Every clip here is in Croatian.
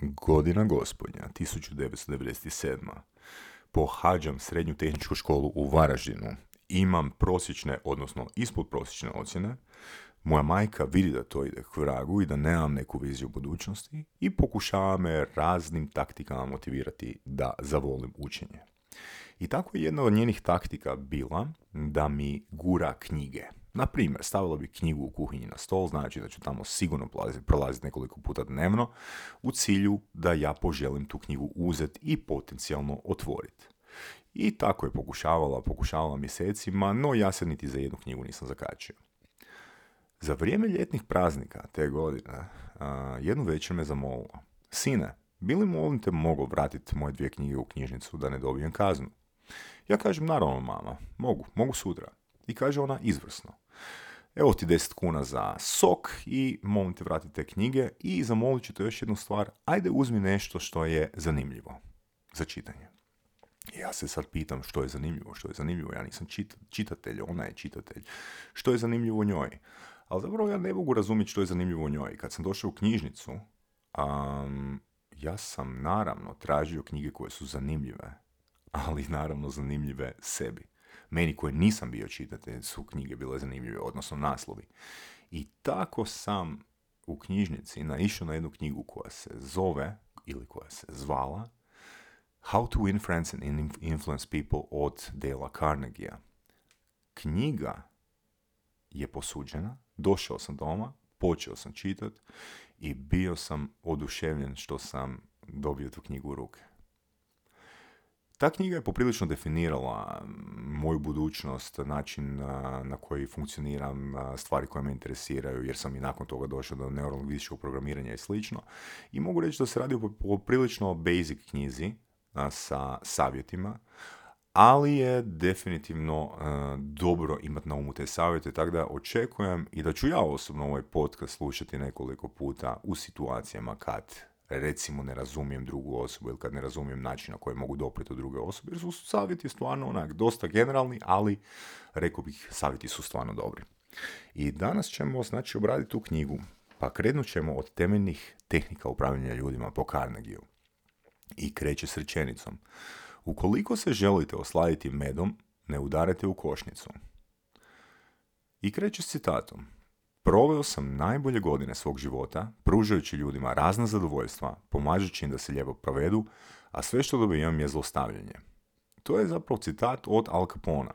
Godina gospodnja, 1997. Pohađam srednju tehničku školu u Varaždinu. Imam prosječne, odnosno ispod prosječne ocjene. Moja majka vidi da to ide k vragu i da nemam neku viziju budućnosti i pokušava me raznim taktikama motivirati da zavolim učenje. I tako je jedna od njenih taktika bila da mi gura knjige. Na primjer, stavila bi knjigu u kuhinji na stol, znači da ću tamo sigurno prolaziti nekoliko puta dnevno, u cilju da ja poželim tu knjigu uzeti i potencijalno otvoriti. I tako je pokušavala, pokušavala mjesecima, no ja se niti za jednu knjigu nisam zakačio. Za vrijeme ljetnih praznika te godine, jednu večer me zamolila. Sine, bi li molim te mogao vratiti moje dvije knjige u knjižnicu da ne dobijem kaznu? Ja kažem, naravno mama, mogu, mogu sutra. I kaže ona, izvrsno. Evo ti 10 kuna za sok i molim te vratiti te knjige i zamolit ću te još jednu stvar, ajde uzmi nešto što je zanimljivo za čitanje. Ja se sad pitam što je zanimljivo, što je zanimljivo, ja nisam čitatelj, ona je čitatelj. Što je zanimljivo njoj? Ali zapravo ja ne mogu razumjeti što je zanimljivo njoj. Kad sam došao u knjižnicu, um, ja sam naravno tražio knjige koje su zanimljive, ali naravno zanimljive sebi. Meni koji nisam bio čitatelj su knjige bile zanimljive, odnosno naslovi. I tako sam u knjižnici naišao na jednu knjigu koja se zove, ili koja se zvala, How to Win Friends and Influence People od Dale Carnegie. Knjiga je posuđena, došao sam doma, počeo sam čitat i bio sam oduševljen što sam dobio tu knjigu u ruke. Ta knjiga je poprilično definirala moju budućnost, način na koji funkcioniram, stvari koje me interesiraju, jer sam i nakon toga došao do neurolingvističkog programiranja i slično. I mogu reći da se radi o poprilično basic knjizi sa savjetima, ali je definitivno dobro imati na umu te savjete, tako da očekujem i da ću ja osobno ovaj podcast slušati nekoliko puta u situacijama kad recimo ne razumijem drugu osobu ili kad ne razumijem način na koji mogu doprijeti do druge osobe, jer su savjeti stvarno onak dosta generalni, ali rekao bih savjeti su stvarno dobri. I danas ćemo znači obraditi tu knjigu, pa krenut ćemo od temeljnih tehnika upravljanja ljudima po Carnegiju. I kreće s rečenicom. Ukoliko se želite osladiti medom, ne udarate u košnicu. I kreće s citatom. Proveo sam najbolje godine svog života, pružajući ljudima razna zadovoljstva, pomažući im da se lijepo provedu, a sve što dobivam je zlostavljanje. To je zapravo citat od Al Capona,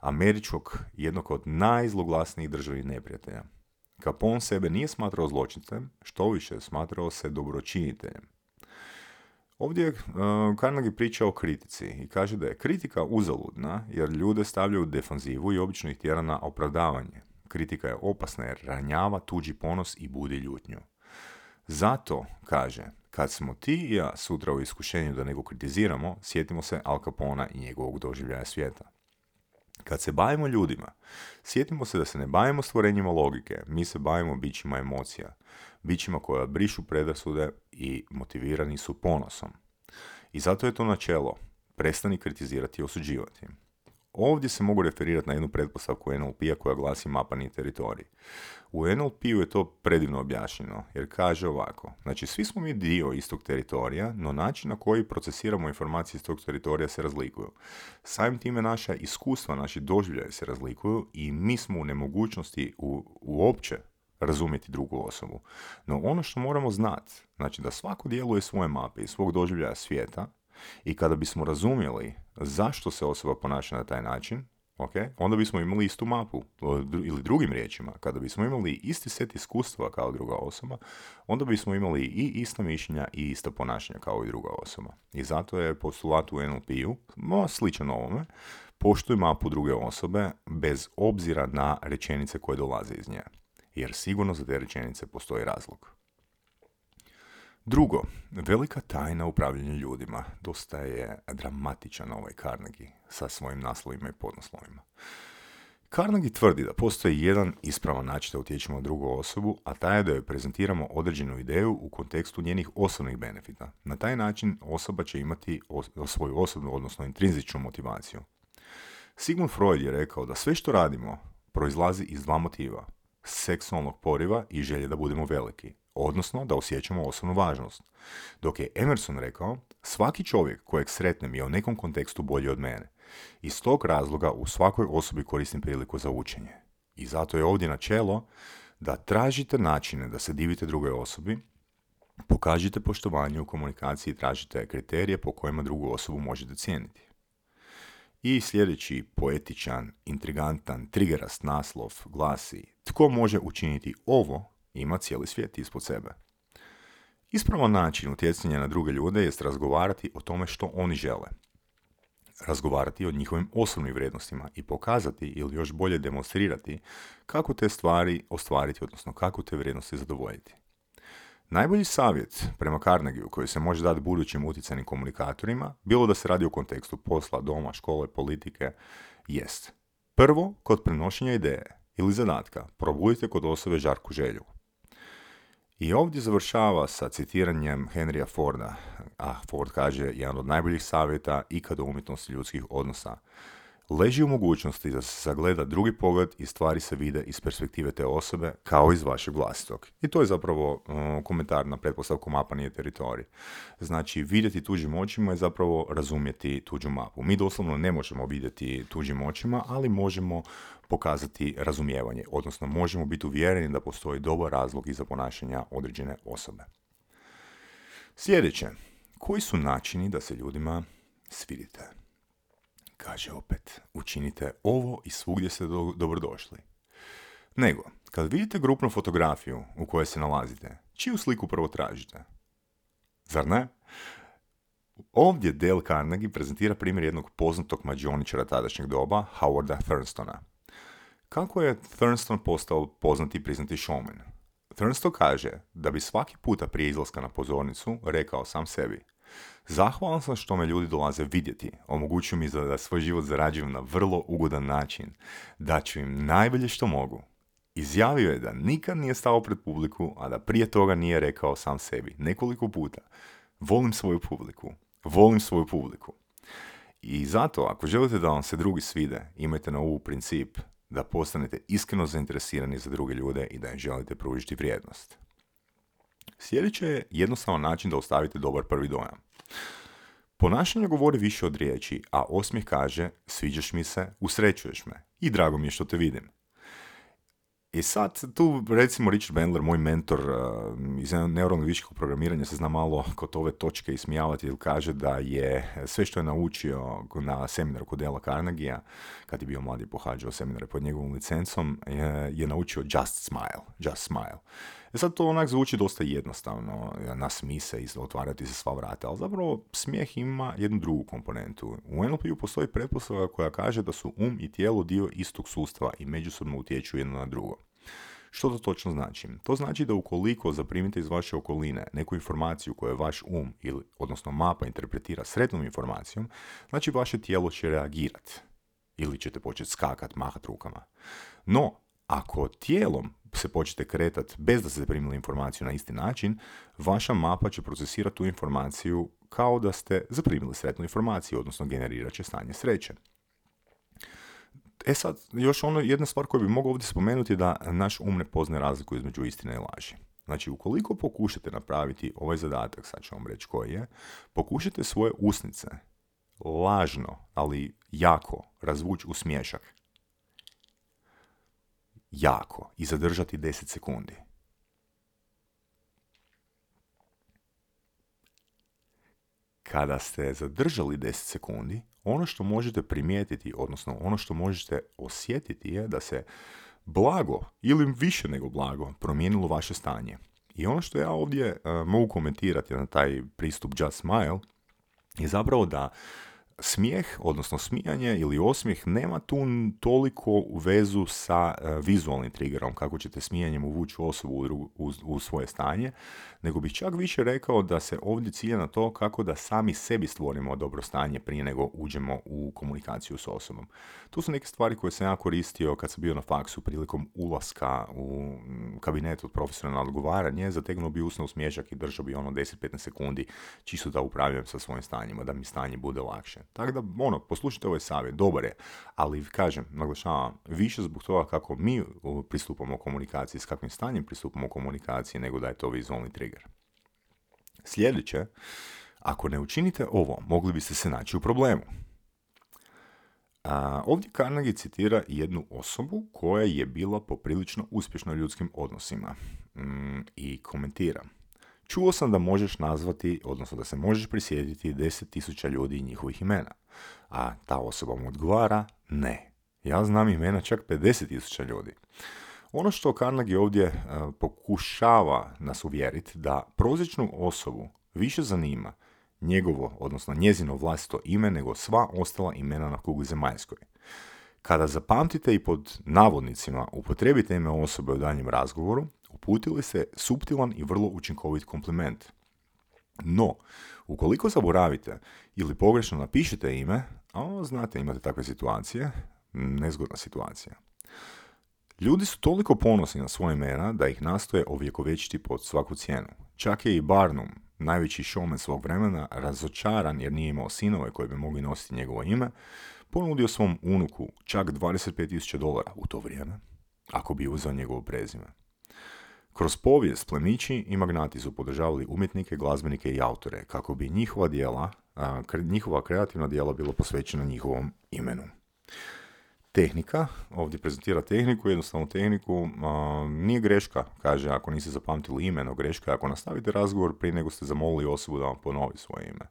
američkog, jednog od najzloglasnijih državnih neprijatelja. Capone sebe nije smatrao zločincem, što više smatrao se dobročiniteljem. Ovdje uh, Carnegie priča o kritici i kaže da je kritika uzaludna jer ljude stavljaju u defanzivu i obično ih tjera na opravdavanje. Kritika je opasna jer ranjava tuđi ponos i budi ljutnju. Zato, kaže, kad smo ti i ja sutra u iskušenju da nego kritiziramo, sjetimo se Al Capona i njegovog doživljaja svijeta. Kad se bavimo ljudima, sjetimo se da se ne bavimo stvorenjima logike, mi se bavimo bićima emocija, bićima koja brišu predrasude i motivirani su ponosom. I zato je to načelo, prestani kritizirati i osuđivati. Ovdje se mogu referirati na jednu pretpostavku NLP-a koja glasi mapani teritorij. U NLP-u je to predivno objašnjeno, jer kaže ovako, znači svi smo mi dio istog teritorija, no način na koji procesiramo informacije iz tog teritorija se razlikuju. Samim time naša iskustva, naši doživljaje se razlikuju i mi smo u nemogućnosti u, uopće razumjeti drugu osobu. No ono što moramo znati, znači da svako djeluje svoje mape i svog doživljaja svijeta, i kada bismo razumjeli zašto se osoba ponaša na taj način, okay, onda bismo imali istu mapu. Ili drugim riječima, kada bismo imali isti set iskustva kao druga osoba, onda bismo imali i ista mišljenja i ista ponašanja kao i druga osoba. I zato je postulat u NLP-u, sličan ovome, poštuj mapu druge osobe bez obzira na rečenice koje dolaze iz nje. Jer sigurno za te rečenice postoji razlog. Drugo, velika tajna upravljanja ljudima. Dosta je dramatičan ovaj Carnegie sa svojim naslovima i podnaslovima. Carnegie tvrdi da postoji jedan ispravan način da utječemo na drugu osobu, a taj je da joj prezentiramo određenu ideju u kontekstu njenih osobnih benefita. Na taj način osoba će imati svoju osobnu, odnosno intrinzičnu motivaciju. Sigmund Freud je rekao da sve što radimo proizlazi iz dva motiva. Seksualnog poriva i želje da budemo veliki odnosno da osjećamo osobnu važnost. Dok je Emerson rekao, svaki čovjek kojeg sretnem je u nekom kontekstu bolji od mene. Iz tog razloga u svakoj osobi koristim priliku za učenje. I zato je ovdje načelo da tražite načine da se divite drugoj osobi, pokažite poštovanje u komunikaciji i tražite kriterije po kojima drugu osobu možete cijeniti. I sljedeći poetičan, intrigantan, triggerast naslov glasi Tko može učiniti ovo, ima cijeli svijet ispod sebe. Ispravan način utjecanja na druge ljude jest razgovarati o tome što oni žele. Razgovarati o njihovim osobnim vrijednostima i pokazati ili još bolje demonstrirati kako te stvari ostvariti, odnosno kako te vrijednosti zadovoljiti. Najbolji savjet prema Carnegiju koji se može dati budućim utjecajnim komunikatorima, bilo da se radi o kontekstu posla, doma, škole, politike, jest. Prvo, kod prenošenja ideje ili zadatka, probudite kod osobe žarku želju. I ovdje završava sa citiranjem Henrya Forda, a Ford kaže jedan od najboljih savjeta ikada umjetnosti ljudskih odnosa leži u mogućnosti da se sagleda drugi pogled i stvari se vide iz perspektive te osobe kao iz vašeg vlastitog. I to je zapravo uh, komentar na pretpostavku mapa nije teritorij. Znači, vidjeti tuđim očima je zapravo razumjeti tuđu mapu. Mi doslovno ne možemo vidjeti tuđim očima, ali možemo pokazati razumijevanje, odnosno možemo biti uvjereni da postoji dobar razlog iza ponašanja određene osobe. Sljedeće, koji su načini da se ljudima svidite? Kaže opet, učinite ovo i svugdje ste do, dobrodošli. Nego, kad vidite grupnu fotografiju u kojoj se nalazite, čiju sliku prvo tražite? Zar ne? Ovdje Dale Carnegie prezentira primjer jednog poznatog mađioničara tadašnjeg doba, Howarda Thurnstona. Kako je Thurston postao poznati i priznati showman? Thurston kaže da bi svaki puta prije izlaska na pozornicu rekao sam sebi – Zahvalan sam što me ljudi dolaze vidjeti, omogućuju mi da svoj život zarađujem na vrlo ugodan način, da ću im najbolje što mogu. Izjavio je da nikad nije stao pred publiku, a da prije toga nije rekao sam sebi nekoliko puta. Volim svoju publiku, volim svoju publiku. I zato, ako želite da vam se drugi svide, imajte na ovu princip da postanete iskreno zainteresirani za druge ljude i da im želite pružiti vrijednost. Sljedeće je jednostavan način da ostavite dobar prvi dojam. Ponašanje govori više od riječi, a osmijeh kaže sviđaš mi se, usrećuješ me i drago mi je što te vidim. I sad tu recimo Richard Bandler, moj mentor uh, iz neurolingvističkog programiranja se zna malo kod ove točke ismijavati jer kaže da je sve što je naučio na seminaru kod Dela Carnegie, kad je bio mladi pohađao seminare pod njegovom licencom, je, je naučio just smile, just smile. E sad to onak zvuči dosta jednostavno, na smise i otvarati se sva vrata, ali zapravo smijeh ima jednu drugu komponentu. U NLP-u postoji pretpostavka koja kaže da su um i tijelo dio istog sustava i međusobno utječu jedno na drugo. Što to točno znači? To znači da ukoliko zaprimite iz vaše okoline neku informaciju koju vaš um, ili, odnosno mapa, interpretira sretnom informacijom, znači vaše tijelo će reagirati. Ili ćete početi skakat, mahat rukama. No, ako tijelom se počnete kretati bez da ste primili informaciju na isti način, vaša mapa će procesirati tu informaciju kao da ste zaprimili sretnu informaciju, odnosno generirat će stanje sreće. E sad, još ono, jedna stvar koju bi mogao ovdje spomenuti je da naš um ne poznaje razliku između istine i laži. Znači, ukoliko pokušate napraviti ovaj zadatak, sad ću vam reći koji je, pokušajte svoje usnice lažno, ali jako razvući u smješak jako i zadržati 10 sekundi. Kada ste zadržali 10 sekundi, ono što možete primijetiti, odnosno ono što možete osjetiti je da se blago ili više nego blago promijenilo vaše stanje. I ono što ja ovdje uh, mogu komentirati na taj pristup Just Smile je zapravo da smijeh, odnosno smijanje ili osmijeh nema tu toliko vezu sa uh, vizualnim triggerom, kako ćete smijanjem uvući osobu u, u, u, svoje stanje, nego bih čak više rekao da se ovdje cilja na to kako da sami sebi stvorimo dobro stanje prije nego uđemo u komunikaciju s osobom. Tu su neke stvari koje sam ja koristio kad sam bio na faksu prilikom ulaska u kabinet od profesionalno odgovaranje, zategnuo bi usno smiješak i držao bi ono 10-15 sekundi čisto da upravljam sa svojim stanjima, da mi stanje bude lakše. Tako da, ono, poslušajte ovaj savjet, dobar je. Ali, kažem, naglašavam, više zbog toga kako mi pristupamo komunikaciji, s kakvim stanjem pristupamo komunikaciji, nego da je to vizualni trigger. Sljedeće, ako ne učinite ovo, mogli biste se naći u problemu. A, ovdje Carnegie citira jednu osobu koja je bila poprilično uspješna u ljudskim odnosima mm, i komentira. Čuo sam da možeš nazvati, odnosno da se možeš prisjetiti 10.000 ljudi i njihovih imena. A ta osoba mu odgovara, ne. Ja znam imena čak 50.000 ljudi. Ono što Carnegie ovdje e, pokušava nas uvjeriti da prosječnu osobu više zanima njegovo, odnosno njezino vlastito ime nego sva ostala imena na kugli zemaljskoj. Kada zapamtite i pod navodnicima upotrebite ime osobe u danjem razgovoru, uputili se suptilan i vrlo učinkovit kompliment. No, ukoliko zaboravite ili pogrešno napišete ime, a znate imate takve situacije, nezgodna situacija. Ljudi su toliko ponosni na svoje imena da ih nastoje ovjekovečiti pod svaku cijenu. Čak je i Barnum, najveći showman svog vremena, razočaran jer nije imao sinove koji bi mogli nositi njegovo ime, ponudio svom unuku čak 25.000 dolara u to vrijeme, ako bi uzeo njegovo prezime. Kroz povijest plemići i magnati su podržavali umjetnike, glazbenike i autore kako bi njihova dijela, njihova kreativna dijela bilo posvećena njihovom imenu. Tehnika, ovdje prezentira tehniku, jednostavnu tehniku, nije greška, kaže ako niste zapamtili ime, no greška je ako nastavite razgovor prije nego ste zamolili osobu da vam ponovi svoje ime.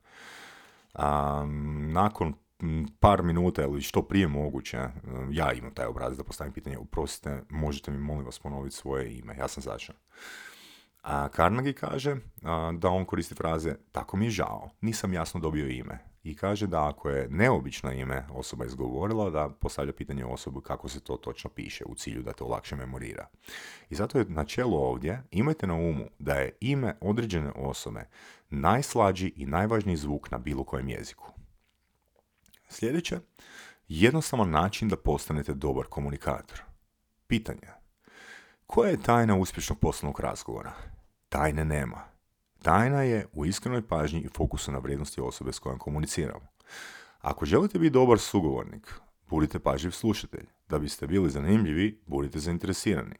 nakon par minuta ili što prije moguće, ja imam taj obraz da postavim pitanje, uprostite, možete mi molim vas ponoviti svoje ime, ja sam Zaša. A Carnegie kaže da on koristi fraze tako mi je žao, nisam jasno dobio ime. I kaže da ako je neobično ime osoba izgovorila, da postavlja pitanje osobi kako se to točno piše u cilju da to lakše memorira. I zato je načelo ovdje, imajte na umu da je ime određene osobe najslađi i najvažniji zvuk na bilo kojem jeziku. Sljedeće, jednostavan način da postanete dobar komunikator. Pitanje. Koja je tajna uspješnog poslovnog razgovora? Tajne nema. Tajna je u iskrenoj pažnji i fokusu na vrijednosti osobe s kojom komuniciramo. Ako želite biti dobar sugovornik, budite pažljiv slušatelj. Da biste bili zanimljivi, budite zainteresirani.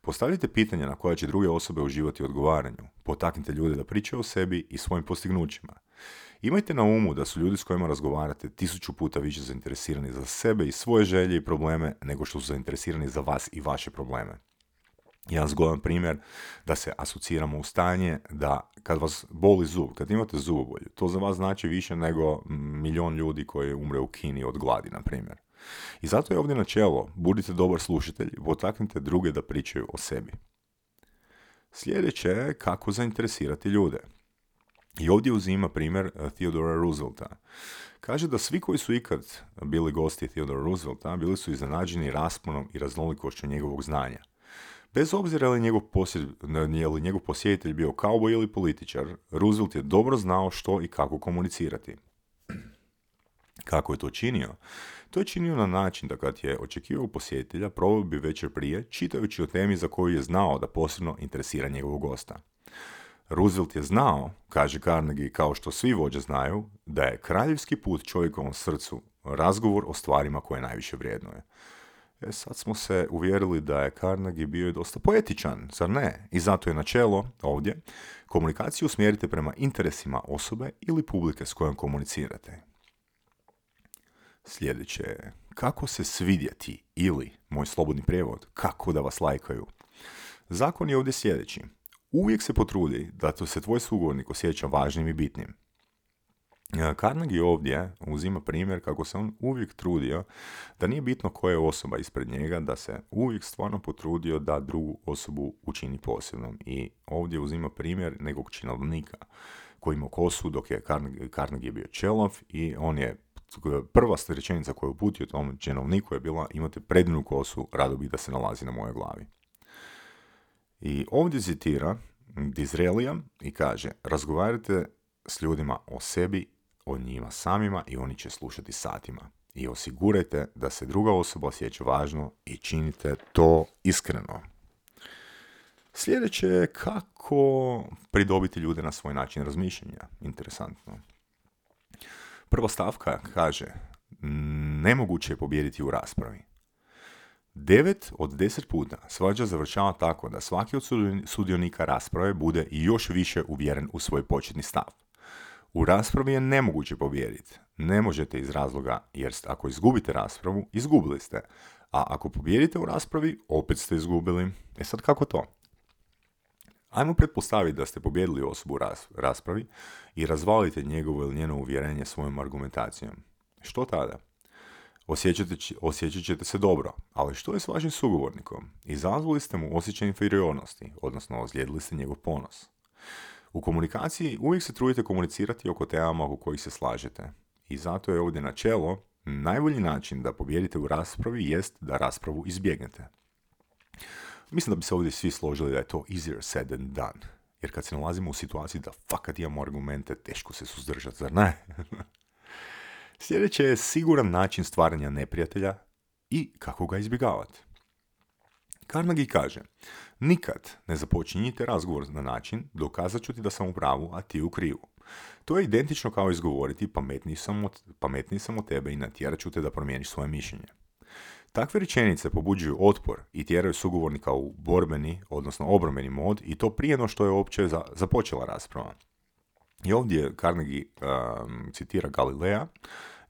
Postavite pitanja na koja će druge osobe uživati u odgovaranju. Potaknite ljude da pričaju o sebi i svojim postignućima. Imajte na umu da su ljudi s kojima razgovarate tisuću puta više zainteresirani za sebe i svoje želje i probleme nego što su zainteresirani za vas i vaše probleme. Jedan zgodan primjer da se asociramo u stanje da kad vas boli zub, kad imate zubobolju, to za vas znači više nego milion ljudi koji umre u Kini od gladi, na primjer. I zato je ovdje načelo, budite dobar slušatelj, potaknite druge da pričaju o sebi. Sljedeće je kako zainteresirati ljude. I ovdje uzima primjer eh, Theodora Roosevelta. Kaže da svi koji su ikad bili gosti Theodora Roosevelta bili su iznenađeni rasponom i raznolikošću njegovog znanja. Bez obzira li njegov, posjed, je li njegov posjetitelj bio kauboj ili političar, Roosevelt je dobro znao što i kako komunicirati. Kako je to činio? To je činio na način da kad je očekivao posjetitelja, proveo bi večer prije, čitajući o temi za koju je znao da posebno interesira njegovog gosta. Roosevelt je znao, kaže Carnegie, kao što svi vođe znaju, da je kraljevski put čovjekovom srcu razgovor o stvarima koje najviše vrijednuje. E sad smo se uvjerili da je Carnegie bio dosta poetičan, zar ne? I zato je načelo ovdje komunikaciju usmjerite prema interesima osobe ili publike s kojom komunicirate. Sljedeće je kako se svidjeti ili, moj slobodni prijevod, kako da vas lajkaju. Zakon je ovdje sljedeći. Uvijek se potrudi da to se tvoj sugovornik osjeća važnim i bitnim. E, Carnegie ovdje uzima primjer kako se on uvijek trudio da nije bitno koja je osoba ispred njega, da se uvijek stvarno potrudio da drugu osobu učini posebnom. I ovdje uzima primjer nekog činovnika koji ima kosu dok je Carnegie bio čelov i on je prva rečenica koju je uputio tom činovniku je bila imate predivnu kosu, rado bi da se nalazi na mojoj glavi. I ovdje citira Dizrelija i kaže razgovarajte s ljudima o sebi o njima samima i oni će slušati satima. I osigurajte da se druga osoba osjeća važno i činite to iskreno. Sljedeće je kako pridobiti ljude na svoj način razmišljanja. Interesantno. Prva stavka kaže, nemoguće je pobijediti u raspravi. Devet od deset puta svađa završava tako da svaki od sudionika rasprave bude još više uvjeren u svoj početni stav. U raspravi je nemoguće pobijediti. Ne možete iz razloga, jer ako izgubite raspravu, izgubili ste. A ako pobijedite u raspravi, opet ste izgubili. E sad kako to? Ajmo pretpostaviti da ste pobjedili osobu u raspravi i razvalite njegovo ili njeno uvjerenje svojom argumentacijom. Što tada? Osjećat ćete se dobro, ali što je s vašim sugovornikom? Izazvali ste mu osjećaj inferiornosti, odnosno ozlijedili ste njegov ponos. U komunikaciji uvijek se trudite komunicirati oko temama oko kojih se slažete. I zato je ovdje načelo, najbolji način da pobjedite u raspravi jest da raspravu izbjegnete. Mislim da bi se ovdje svi složili da je to easier said than done. Jer kad se nalazimo u situaciji da fakat imamo argumente, teško se suzdržati, zar ne? Sljedeće je siguran način stvaranja neprijatelja i kako ga izbjegavati. Carnegie kaže, nikad ne započinjite razgovor na način dokazat ću ti da sam u pravu, a ti u krivu. To je identično kao izgovoriti pametniji sam od, pametniji sam od tebe i natjerat ću te da promijeniš svoje mišljenje. Takve rečenice pobuđuju otpor i tjeraju sugovornika u borbeni, odnosno obrambeni mod i to prije no što je uopće za, započela rasprava. I ovdje Carnegie um, citira Galilea,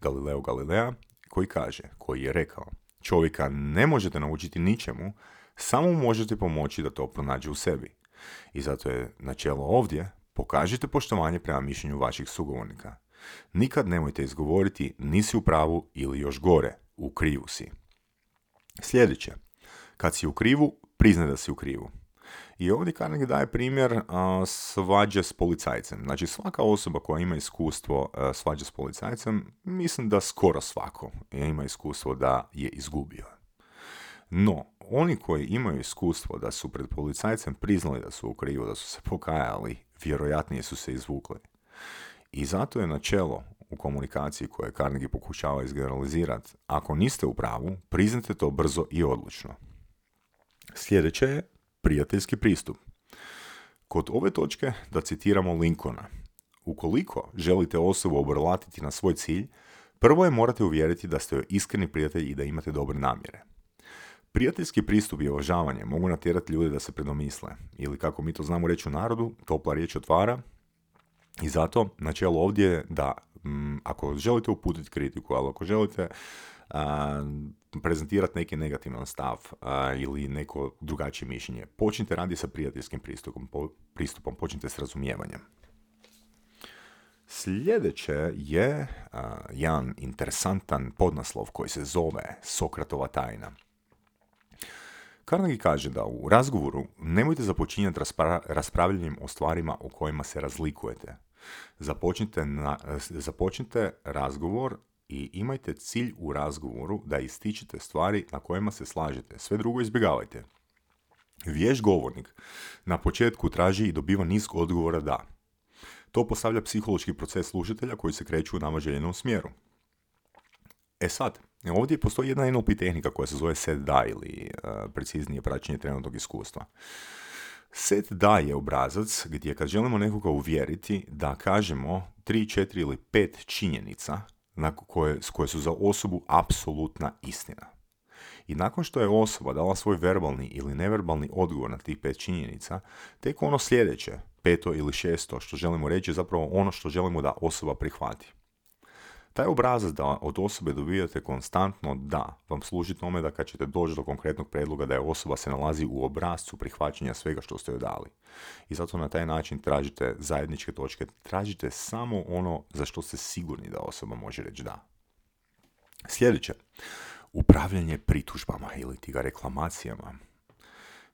Galileo Galilea, koji kaže, koji je rekao, čovjeka ne možete naučiti ničemu, samo možete pomoći da to pronađe u sebi. I zato je načelo ovdje, pokažite poštovanje prema mišljenju vaših sugovornika. Nikad nemojte izgovoriti nisi u pravu ili još gore, u krivu si. Sljedeće, kad si u krivu, priznaj da si u krivu. I ovdje Carnegie daje primjer a, svađe s policajcem. Znači svaka osoba koja ima iskustvo a, svađe s policajcem, mislim da skoro svako ima iskustvo da je izgubio. No, oni koji imaju iskustvo da su pred policajcem priznali da su u krivu, da su se pokajali, vjerojatnije su se izvukli. I zato je načelo u komunikaciji koje Carnegie pokušava izgeneralizirati, ako niste u pravu, priznate to brzo i odlučno. Sljedeće je prijateljski pristup. Kod ove točke da citiramo Lincolna. Ukoliko želite osobu obrlatiti na svoj cilj, prvo je morate uvjeriti da ste joj iskreni prijatelj i da imate dobre namjere. Prijateljski pristup i uvažavanje mogu natjerati ljude da se predomisle, ili kako mi to znamo reći u narodu, topla riječ otvara, i zato načelo ovdje je da mm, ako želite uputiti kritiku, ali ako želite prezentirati neki negativan stav ili neko drugačije mišljenje. Počnite raditi sa prijateljskim pristupom, po, pristupom počnite s razumijevanjem. Sljedeće je jedan interesantan podnaslov koji se zove Sokratova tajna. Carnegie kaže da u razgovoru nemojte započinjati raspravljanjem o stvarima o kojima se razlikujete. Započnite, na, započnite razgovor i imajte cilj u razgovoru da ističete stvari na kojima se slažete. Sve drugo izbjegavajte. Vješ govornik na početku traži i dobiva niz odgovora da. To postavlja psihološki proces slušatelja koji se kreću u nama željenom smjeru. E sad, ovdje postoji jedna NLP tehnika koja se zove set da ili uh, preciznije praćenje trenutnog iskustva. Set da je obrazac gdje kad želimo nekoga uvjeriti da kažemo 3, 4 ili 5 činjenica koje, koje su za osobu apsolutna istina. I nakon što je osoba dala svoj verbalni ili neverbalni odgovor na tih pet činjenica, tek ono sljedeće, peto ili šesto što želimo reći je zapravo ono što želimo da osoba prihvati. Taj obrazac da od osobe dobijate konstantno da vam služi tome da kad ćete doći do konkretnog predloga da je osoba se nalazi u obrazcu prihvaćanja svega što ste joj dali. I zato na taj način tražite zajedničke točke, tražite samo ono za što ste sigurni da osoba može reći da. Sljedeće, upravljanje pritužbama ili ti ga reklamacijama.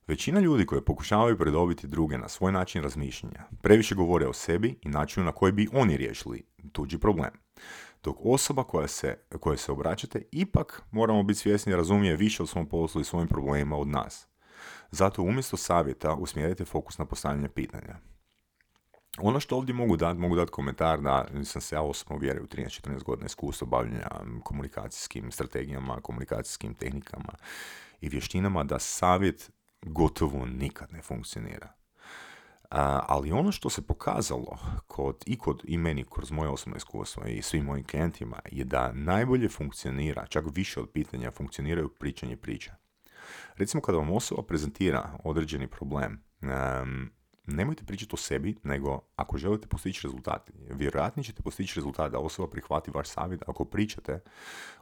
Većina ljudi koji pokušavaju predobiti druge na svoj način razmišljanja previše govore o sebi i načinu na koji bi oni riješili tuđi problem dok osoba koja se, koje se obraćate ipak moramo biti svjesni i razumije više o svom poslu i svojim problemima od nas. Zato umjesto savjeta usmjerite fokus na postavljanje pitanja. Ono što ovdje mogu dati, mogu dati komentar da sam se ja osobno uvjerio u 13-14 godina iskustva bavljenja komunikacijskim strategijama, komunikacijskim tehnikama i vještinama da savjet gotovo nikad ne funkcionira. Ali ono što se pokazalo kod, i kod i meni kroz moje osobno iskustvo i svim mojim klijentima je da najbolje funkcionira, čak više od pitanja, funkcioniraju pričanje priče. Recimo kada vam osoba prezentira određeni problem, nemojte pričati o sebi, nego ako želite postići rezultat, vjerojatno ćete postići rezultat da osoba prihvati vaš savjet ako pričate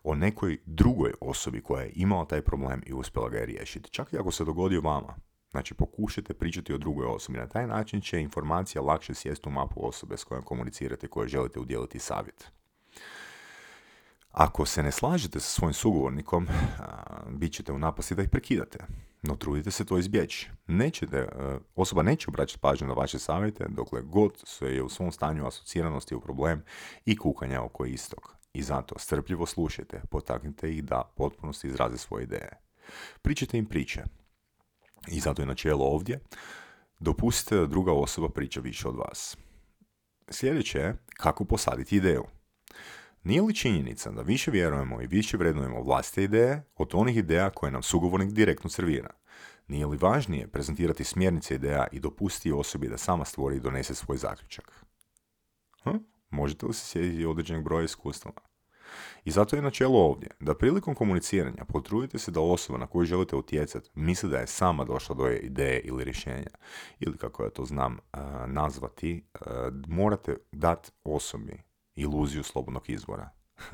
o nekoj drugoj osobi koja je imala taj problem i uspjela ga je riješiti. Čak i ako se dogodio vama. Znači, pokušajte pričati o drugoj osobi. Na taj način će informacija lakše sjesti u mapu osobe s kojom komunicirate, koje želite udjeliti savjet. Ako se ne slažete sa svojim sugovornikom, bit ćete u napasti da ih prekidate. No trudite se to izbjeći. Nećete, e, osoba neće obraćati pažnju na vaše savjete dokle god se je u svom stanju asociranosti u problem i kukanja oko istog. I zato strpljivo slušajte, potaknite ih da potpunosti izraze svoje ideje. Pričajte im priče. I zato je načelo ovdje. Dopustite da druga osoba priča više od vas. Sljedeće je kako posaditi ideju. Nije li činjenica da više vjerujemo i više vrednujemo vlastite ideje od onih ideja koje nam sugovornik direktno servira? Nije li važnije prezentirati smjernice ideja i dopustiti osobi da sama stvori i donese svoj zaključak? Hm? Možete li se sjetiti određenog broja iskustava? I zato je načelo ovdje, da prilikom komuniciranja potrudite se da osoba na koju želite utjecati misli da je sama došla do ideje ili rješenja. Ili kako ja to znam nazvati, morate dati osobi iluziju slobodnog izbora.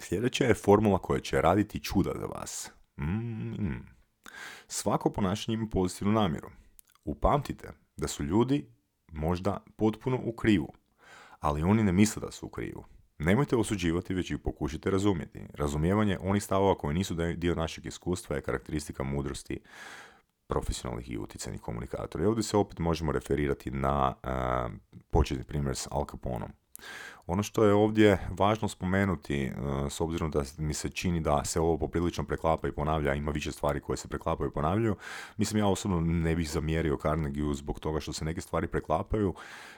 Sljedeća je formula koja će raditi čuda za vas. Mm, Svako ponašanje ima pozitivnu namjeru. Upamtite da su ljudi možda potpuno u krivu, ali oni ne misle da su u krivu. Nemojte osuđivati, već ih pokušajte razumjeti. Razumijevanje onih stavova koji nisu dio našeg iskustva je karakteristika mudrosti profesionalnih i utjecajnih komunikatora. I ovdje se opet možemo referirati na uh, početni primjer s Al Caponeom. Ono što je ovdje važno spomenuti, e, s obzirom da mi se čini da se ovo poprilično preklapa i ponavlja, ima više stvari koje se preklapaju i ponavljaju, mislim ja osobno ne bih zamjerio Carnegie zbog toga što se neke stvari preklapaju.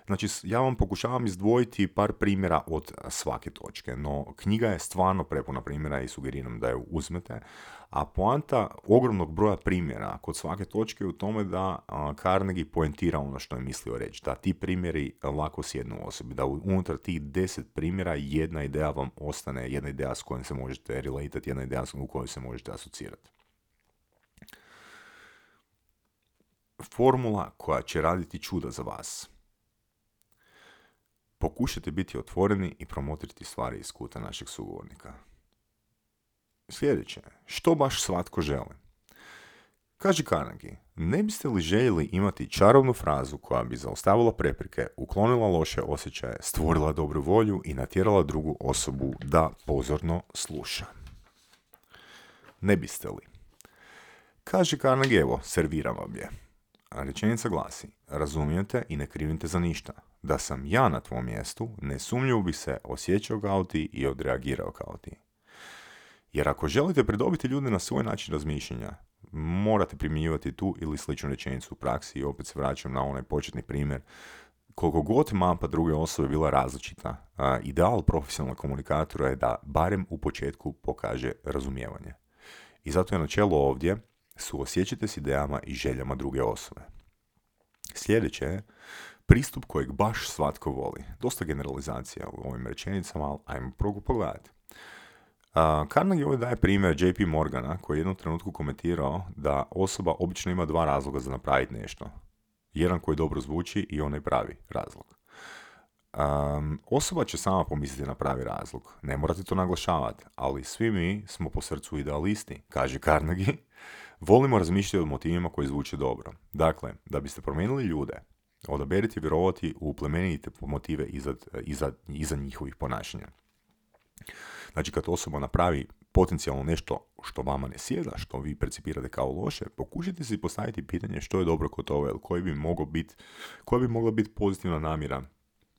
Znači ja vam pokušavam izdvojiti par primjera od svake točke, no knjiga je stvarno prepuna primjera i sugeriram da je uzmete, a poanta ogromnog broja primjera kod svake točke je u tome da Carnegie poentira ono što je mislio reći, da ti primjeri lako sjednu osobi, da unutar tih deset primjera jedna ideja vam ostane, jedna ideja s kojom se možete relatati, jedna ideja u kojoj se možete asocirati. Formula koja će raditi čuda za vas. Pokušajte biti otvoreni i promotriti stvari iz kuta našeg sugovornika. Sljedeće, što baš svatko želi? Kaže Carnegie, ne biste li željeli imati čarovnu frazu koja bi zaustavila prepreke, uklonila loše osjećaje, stvorila dobru volju i natjerala drugu osobu da pozorno sluša? Ne biste li? Kaže Carnegie, evo, serviram vam je. A rečenica glasi, razumijete i ne krivite za ništa. Da sam ja na tvom mjestu, nesumnjivo bi se osjećao kao ti i odreagirao kao ti. Jer ako želite pridobiti ljude na svoj način razmišljanja, morate primjenjivati tu ili sličnu rečenicu u praksi i opet se vraćam na onaj početni primjer. Koliko god mapa druge osobe bila različita, ideal profesionalnog komunikatora je da barem u početku pokaže razumijevanje. I zato je načelo ovdje suosjećajte s idejama i željama druge osobe. Sljedeće je pristup kojeg baš svatko voli. Dosta generalizacija u ovim rečenicama, ali ajmo pogledati. Uh, Carnegie ovdje daje primjer JP Morgana koji je jednom trenutku komentirao da osoba obično ima dva razloga za napraviti nešto. Jedan koji dobro zvuči i onaj pravi razlog. Um, osoba će sama pomisliti na pravi razlog. Ne morate to naglašavati, ali svi mi smo po srcu idealisti, kaže Carnegie. Volimo razmišljati o motivima koji zvuče dobro. Dakle, da biste promijenili ljude, odaberite vjerovati u plemenite motive iza, iza, iza njihovih ponašanja. Znači kad osoba napravi potencijalno nešto što vama ne sjeda, što vi percipirate kao loše, pokušajte si postaviti pitanje što je dobro kod toga, koji bi moglo biti, koja bi mogla biti pozitivna namjera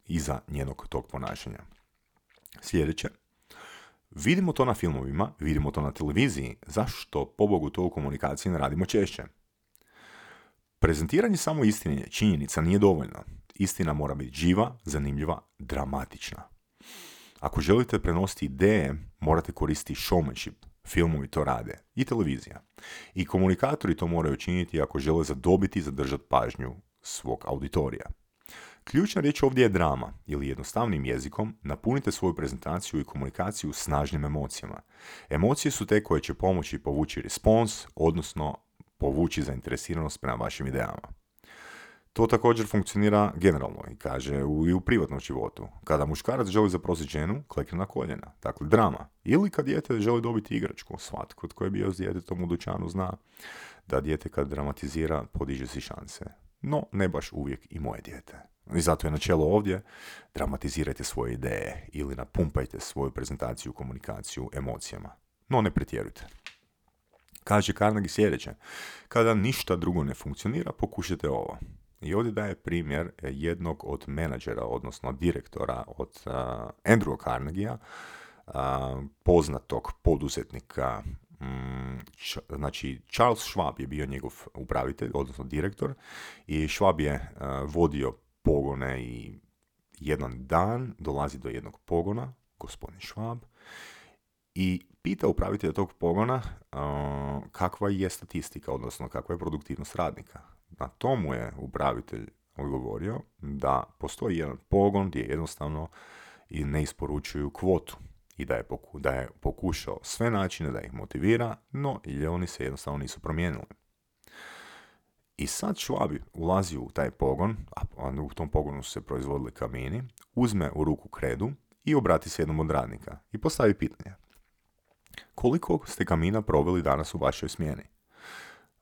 iza njenog tog ponašanja. Sljedeće. Vidimo to na filmovima, vidimo to na televiziji, zašto pobogu to u komunikaciji ne radimo češće? Prezentiranje samo istine činjenica nije dovoljno. Istina mora biti živa, zanimljiva, dramatična. Ako želite prenositi ideje, morate koristiti showmanship, Filmovi to rade i televizija. I komunikatori to moraju činiti ako žele zadobiti i zadržati pažnju svog auditorija. Ključna riječ ovdje je drama ili jednostavnim jezikom napunite svoju prezentaciju i komunikaciju snažnim emocijama. Emocije su te koje će pomoći povući respons, odnosno povući zainteresiranost prema vašim idejama. To također funkcionira generalno i kaže i u privatnom životu. Kada muškarac želi zaprositi ženu, klekne na koljena. Dakle, drama. Ili kad dijete želi dobiti igračku. Svatko tko je bio s djetetom u dućanu zna da dijete kad dramatizira podiže si šanse. No, ne baš uvijek i moje dijete. I zato je načelo ovdje, dramatizirajte svoje ideje ili napumpajte svoju prezentaciju, komunikaciju emocijama. No, ne pretjerujte. Kaže Carnegie sljedeće, kada ništa drugo ne funkcionira, pokušajte ovo. I ovdje daje primjer jednog od menadžera, odnosno direktora od uh, Andrew Carnegie, uh, poznatog poduzetnika, mm, znači Charles Schwab je bio njegov upravitelj, odnosno direktor, i Schwab je uh, vodio pogone i jedan dan dolazi do jednog pogona, gospodin Schwab, i pita upravitelja tog pogona kakva je statistika, odnosno kakva je produktivnost radnika. Na tomu je upravitelj odgovorio da postoji jedan pogon gdje jednostavno i ne isporučuju kvotu i da je, poku, da je pokušao sve načine da ih motivira, no i oni se jednostavno nisu promijenili. I sad Švabi ulazi u taj pogon, a u tom pogonu su se proizvodili kamini, uzme u ruku kredu i obrati se jednom od radnika i postavi pitanje. Koliko ste kamina proveli danas u vašoj smjeni?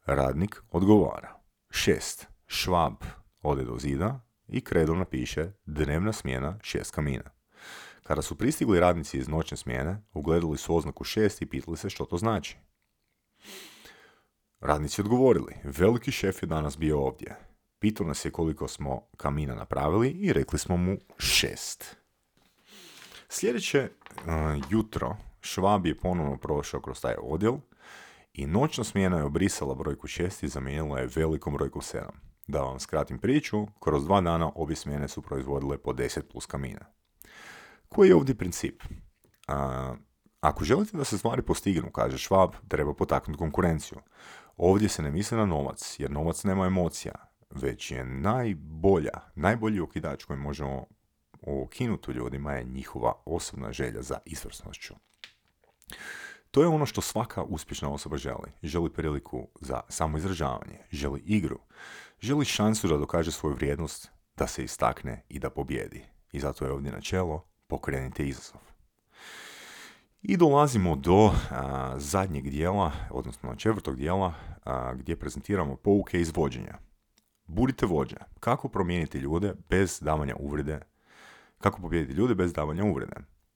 Radnik odgovara. Šest. Švab ode do zida i kredo napiše dnevna smjena šest kamina. Kada su pristigli radnici iz noćne smjene, ugledali su oznaku šest i pitali se što to znači. Radnici odgovorili, veliki šef je danas bio ovdje. Pitao nas je koliko smo kamina napravili i rekli smo mu šest. Sljedeće uh, jutro Švab je ponovno prošao kroz taj odjel i noćna smjena je obrisala brojku 6 i zamijenila je velikom brojku 7. Da vam skratim priču, kroz dva dana obje smjene su proizvodile po 10 plus kamina. Koji je ovdje princip? A, ako želite da se stvari postignu, kaže Švab, treba potaknuti konkurenciju. Ovdje se ne misli na novac, jer novac nema emocija, već je najbolja, najbolji okidač koji možemo okinuti ljudima je njihova osobna želja za izvrsnošću. To je ono što svaka uspješna osoba želi. Želi priliku za samoizražavanje, želi igru, želi šansu da dokaže svoju vrijednost, da se istakne i da pobjedi. I zato je ovdje načelo pokrenite izazov. I dolazimo do zadnjeg dijela, odnosno četvrtog dijela, gdje prezentiramo pouke izvođenja. Budite vođa. Kako promijeniti ljude bez davanja uvrede? Kako pobijediti ljude bez davanja uvrede?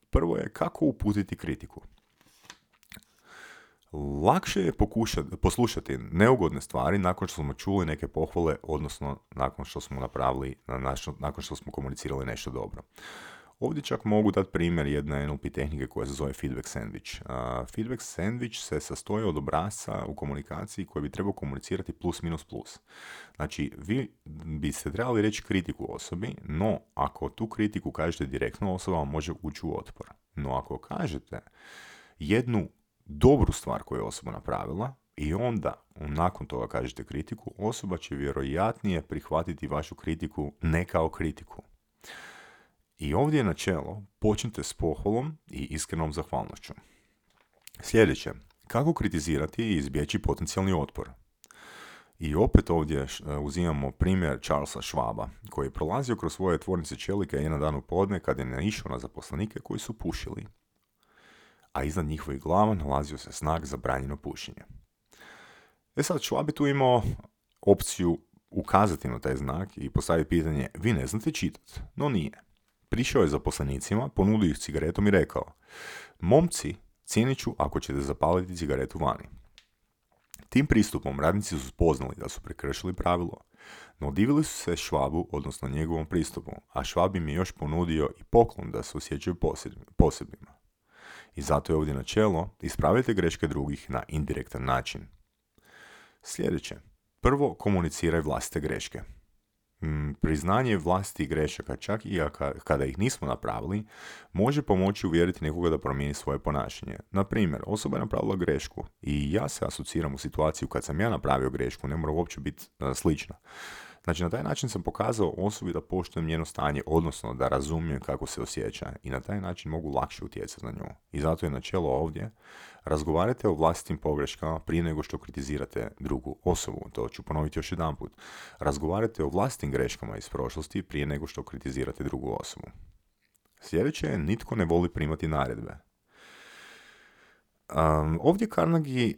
Prvo je kako uputiti kritiku. Lakše je pokušati, poslušati neugodne stvari nakon što smo čuli neke pohvale, odnosno nakon što smo napravili, nakon što smo komunicirali nešto dobro. Ovdje čak mogu dati primjer jedne NLP tehnike koja se zove feedback sandwich. Feedback sandwich se sastoji od obrasca u komunikaciji koji bi trebao komunicirati plus minus plus. Znači, vi biste trebali reći kritiku osobi, no ako tu kritiku kažete direktno, osoba može ući u otpor. No ako kažete jednu dobru stvar koju je osoba napravila i onda nakon toga kažete kritiku, osoba će vjerojatnije prihvatiti vašu kritiku ne kao kritiku. I ovdje je načelo, počnite s pohvalom i iskrenom zahvalnošću. Sljedeće, kako kritizirati i izbjeći potencijalni otpor? I opet ovdje uzimamo primjer Charlesa Schwaba, koji je prolazio kroz svoje tvornice čelika jedan dan u podne kad je naišao na zaposlenike koji su pušili a iznad njihovih glava nalazio se znak za branjeno pušenje. E sad, Schwab je tu imao opciju ukazati na taj znak i postaviti pitanje, vi ne znate čitati, no nije. Prišao je zaposlenicima, ponudio ih cigaretom i rekao, momci, cijenit ću ako ćete zapaliti cigaretu vani. Tim pristupom radnici su spoznali da su prekršili pravilo, no divili su se Švabu, odnosno njegovom pristupu, a Švab im je još ponudio i poklon da se osjećaju posebnima. I zato je ovdje načelo, ispravite greške drugih na indirektan način. Sljedeće. Prvo komuniciraj vlastite greške. priznanje vlastitih grešaka, čak i kada ih nismo napravili, može pomoći uvjeriti nekoga da promijeni svoje ponašanje. Na primjer, osoba je napravila grešku i ja se asociram u situaciju kad sam ja napravio grešku, ne mora uopće biti slična. Znači, na taj način sam pokazao osobi da poštujem njeno stanje, odnosno da razumijem kako se osjeća i na taj način mogu lakše utjecati na nju. I zato je načelo ovdje, razgovarajte o vlastitim pogreškama prije nego što kritizirate drugu osobu. To ću ponoviti još jedan put. Razgovarajte o vlastitim greškama iz prošlosti prije nego što kritizirate drugu osobu. Sljedeće je, nitko ne voli primati naredbe. Um, ovdje Carnegie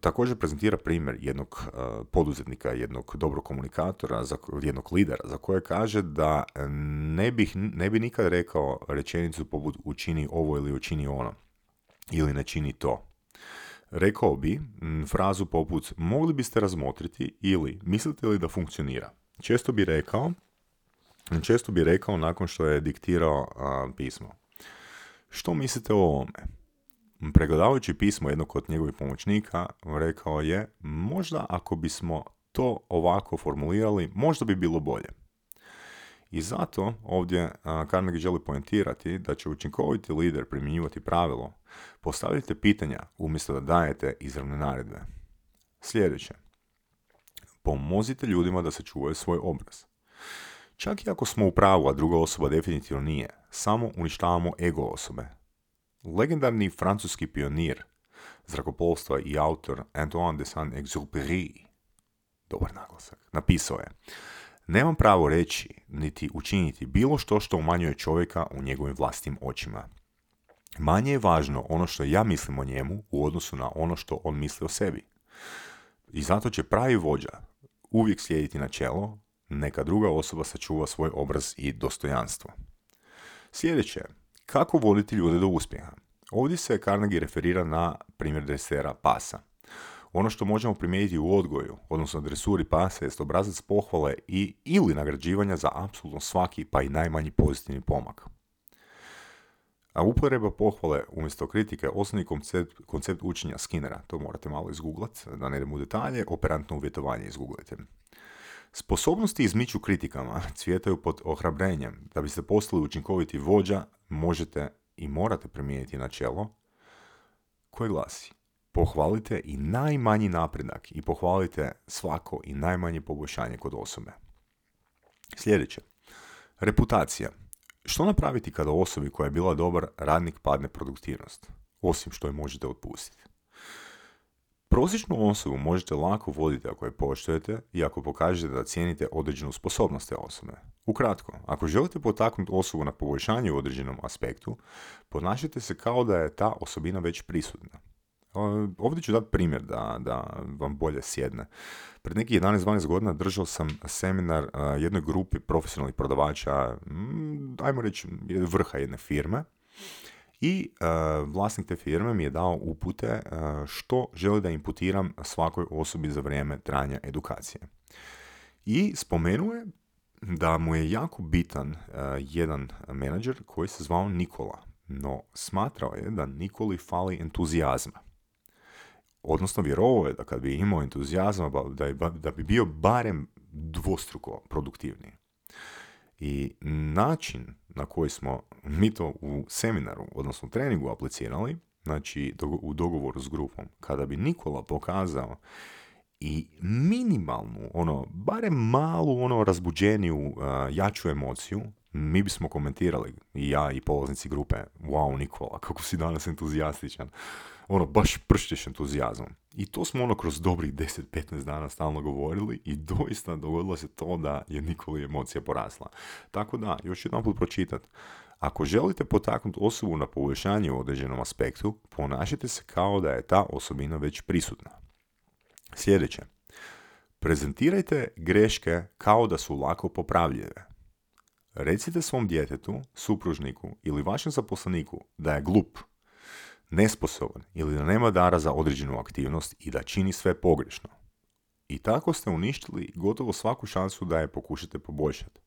također prezentira primjer jednog e, poduzetnika, jednog dobrog komunikatora, jednog lidera, za koje kaže da ne, bih, ne bi nikad rekao rečenicu poput učini ovo ili učini ono, ili ne čini to. Rekao bi frazu poput mogli biste razmotriti ili mislite li da funkcionira. Često bi rekao, često bi rekao nakon što je diktirao pismo. Što mislite o ovome? Pregledavajući pismo jednog od njegovih pomoćnika, rekao je, možda ako bismo to ovako formulirali, možda bi bilo bolje. I zato ovdje Carnegie želi poentirati da će učinkoviti lider primjenjivati pravilo postavite pitanja umjesto da dajete izravne naredbe. Sljedeće. Pomozite ljudima da se čuvaju svoj obraz. Čak i ako smo u pravu, a druga osoba definitivno nije, samo uništavamo ego osobe, Legendarni francuski pionir zrakoplovstva i autor Antoine de Saint-Exupéry, dobar naglasak, napisao je Nemam pravo reći, niti učiniti bilo što što umanjuje čovjeka u njegovim vlastnim očima. Manje je važno ono što ja mislim o njemu u odnosu na ono što on misli o sebi. I zato će pravi vođa uvijek slijediti načelo neka druga osoba sačuva svoj obraz i dostojanstvo. Sljedeće, kako voditi ljude do uspjeha? Ovdje se Carnegie referira na primjer dresera pasa. Ono što možemo primijeniti u odgoju, odnosno dresuri pasa, jest obrazac pohvale i ili nagrađivanja za apsolutno svaki pa i najmanji pozitivni pomak. A uporeba pohvale umjesto kritike osnovni koncept, koncept učenja Skinnera, to morate malo izgooglat, da ne idemo u detalje, operantno uvjetovanje izgooglajte. Sposobnosti izmiču kritikama cvjetaju pod ohrabrenjem. Da biste postali učinkoviti vođa, možete i morate primijeniti načelo koje glasi pohvalite i najmanji napredak i pohvalite svako i najmanje poboljšanje kod osobe. Sljedeće. Reputacija. Što napraviti kada osobi koja je bila dobar radnik padne produktivnost? Osim što je možete otpustiti. Prosječnu osobu možete lako voditi ako je poštujete i ako pokažete da cijenite određenu sposobnost te osobe. Ukratko, ako želite potaknuti osobu na poboljšanje u određenom aspektu, ponašajte se kao da je ta osobina već prisutna. Ovdje ću dati primjer da, da vam bolje sjedne. Pred nekih 11-12 godina držao sam seminar jednoj grupi profesionalnih prodavača, ajmo reći vrha jedne firme, i uh, vlasnik te firme mi je dao upute uh, što želi da imputiram svakoj osobi za vrijeme trajanja edukacije. I spomenuo je da mu je jako bitan uh, jedan menadžer koji se zvao Nikola, no smatrao je da Nikoli fali entuzijazma. Odnosno vjerovao je da kad bi imao entuzijazma da, da bi bio barem dvostruko produktivniji. I način na koji smo mi to u seminaru, odnosno treningu aplicirali, znači u dogovoru s grupom, kada bi Nikola pokazao i minimalnu, ono, barem malu, ono, razbuđeniju, jaču emociju, mi bismo komentirali, i ja i polaznici grupe, wow Nikola, kako si danas entuzijastičan ono, baš pršteš entuzijazmom. I to smo ono kroz dobrih 10-15 dana stalno govorili i doista dogodilo se to da je Nikoli emocija porasla. Tako da, još jedan put pročitat. Ako želite potaknuti osobu na poboljšanje u određenom aspektu, ponašajte se kao da je ta osobina već prisutna. Sljedeće. Prezentirajte greške kao da su lako popravljive. Recite svom djetetu, supružniku ili vašem zaposleniku da je glup nesposoban ili da nema dara za određenu aktivnost i da čini sve pogrešno. I tako ste uništili gotovo svaku šansu da je pokušate poboljšati.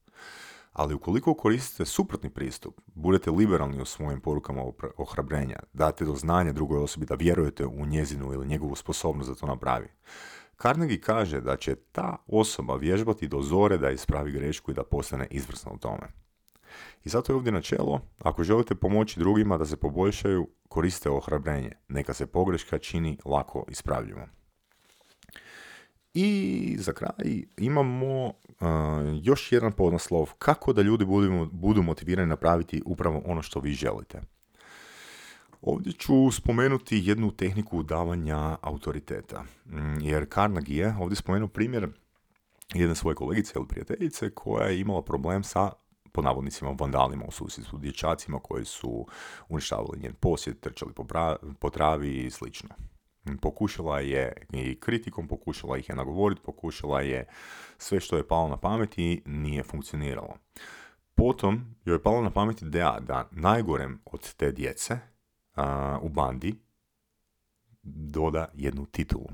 Ali ukoliko koristite suprotni pristup, budete liberalni u svojim porukama ohrabrenja, date do znanja drugoj osobi da vjerujete u njezinu ili njegovu sposobnost da to napravi, Carnegie kaže da će ta osoba vježbati do zore da ispravi grešku i da postane izvrsna u tome. I zato je ovdje načelo, ako želite pomoći drugima da se poboljšaju, koriste ohrabrenje. Neka se pogreška čini lako ispravljivo. I za kraj imamo još jedan podnaslov kako da ljudi budu, budu motivirani napraviti upravo ono što vi želite. Ovdje ću spomenuti jednu tehniku davanja autoriteta. Mm, jer Carnegie je ovdje spomenuo primjer jedne svoje kolegice ili prijateljice koja je imala problem sa po navodnicima vandalima u susjedstvu, dječacima koji su uništavali njen posjed, trčali po, po travi i slično. Pokušala je i kritikom, pokušala ih je nagovoriti, pokušala je sve što je palo na pamet i nije funkcioniralo. Potom joj je palo na pamet ideja da najgorem od te djece u bandi doda jednu titulu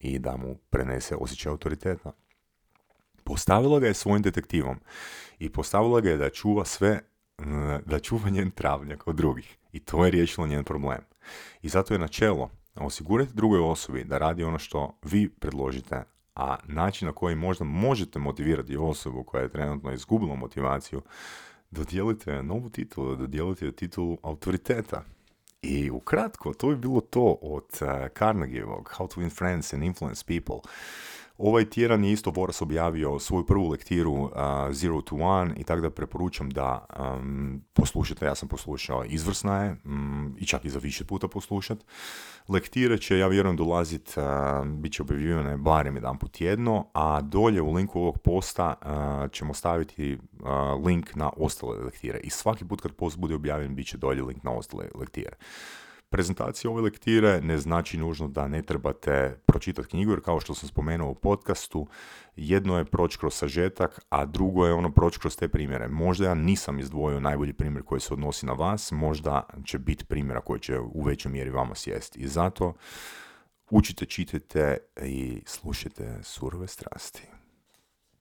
i da mu prenese osjećaj autoriteta. Postavila ga je svojim detektivom i postavila ga je da čuva sve, da čuva njen travnjak od drugih. I to je riješilo njen problem. I zato je načelo osigurati drugoj osobi da radi ono što vi predložite, a način na koji možda možete motivirati osobu koja je trenutno izgubila motivaciju, dodijelite novu titulu, dodijelite titulu autoriteta. I ukratko, to je bilo to od uh, Carnegieovog How to Win Friends and Influence People. Ovaj tjedan je isto Boras objavio svoju prvu lektiru uh, Zero to One i tako da preporučam da um, poslušate, ja sam poslušao, izvrsna je um, i čak i za više puta poslušat. Lektire će, ja vjerujem, dolazit, uh, bit će objavljivane barem jedan put tjedno, a dolje u linku ovog posta uh, ćemo staviti link na ostale lektire. I svaki put kad post bude objavljen, bit će dolje link na ostale lektire. Prezentacija ove lektire ne znači nužno da ne trebate pročitati knjigu, jer kao što sam spomenuo u podcastu, jedno je proći kroz sažetak, a drugo je ono proći kroz te primjere. Možda ja nisam izdvojio najbolji primjer koji se odnosi na vas, možda će biti primjera koji će u većoj mjeri vama sjesti. I zato učite, čitajte i slušajte surove strasti.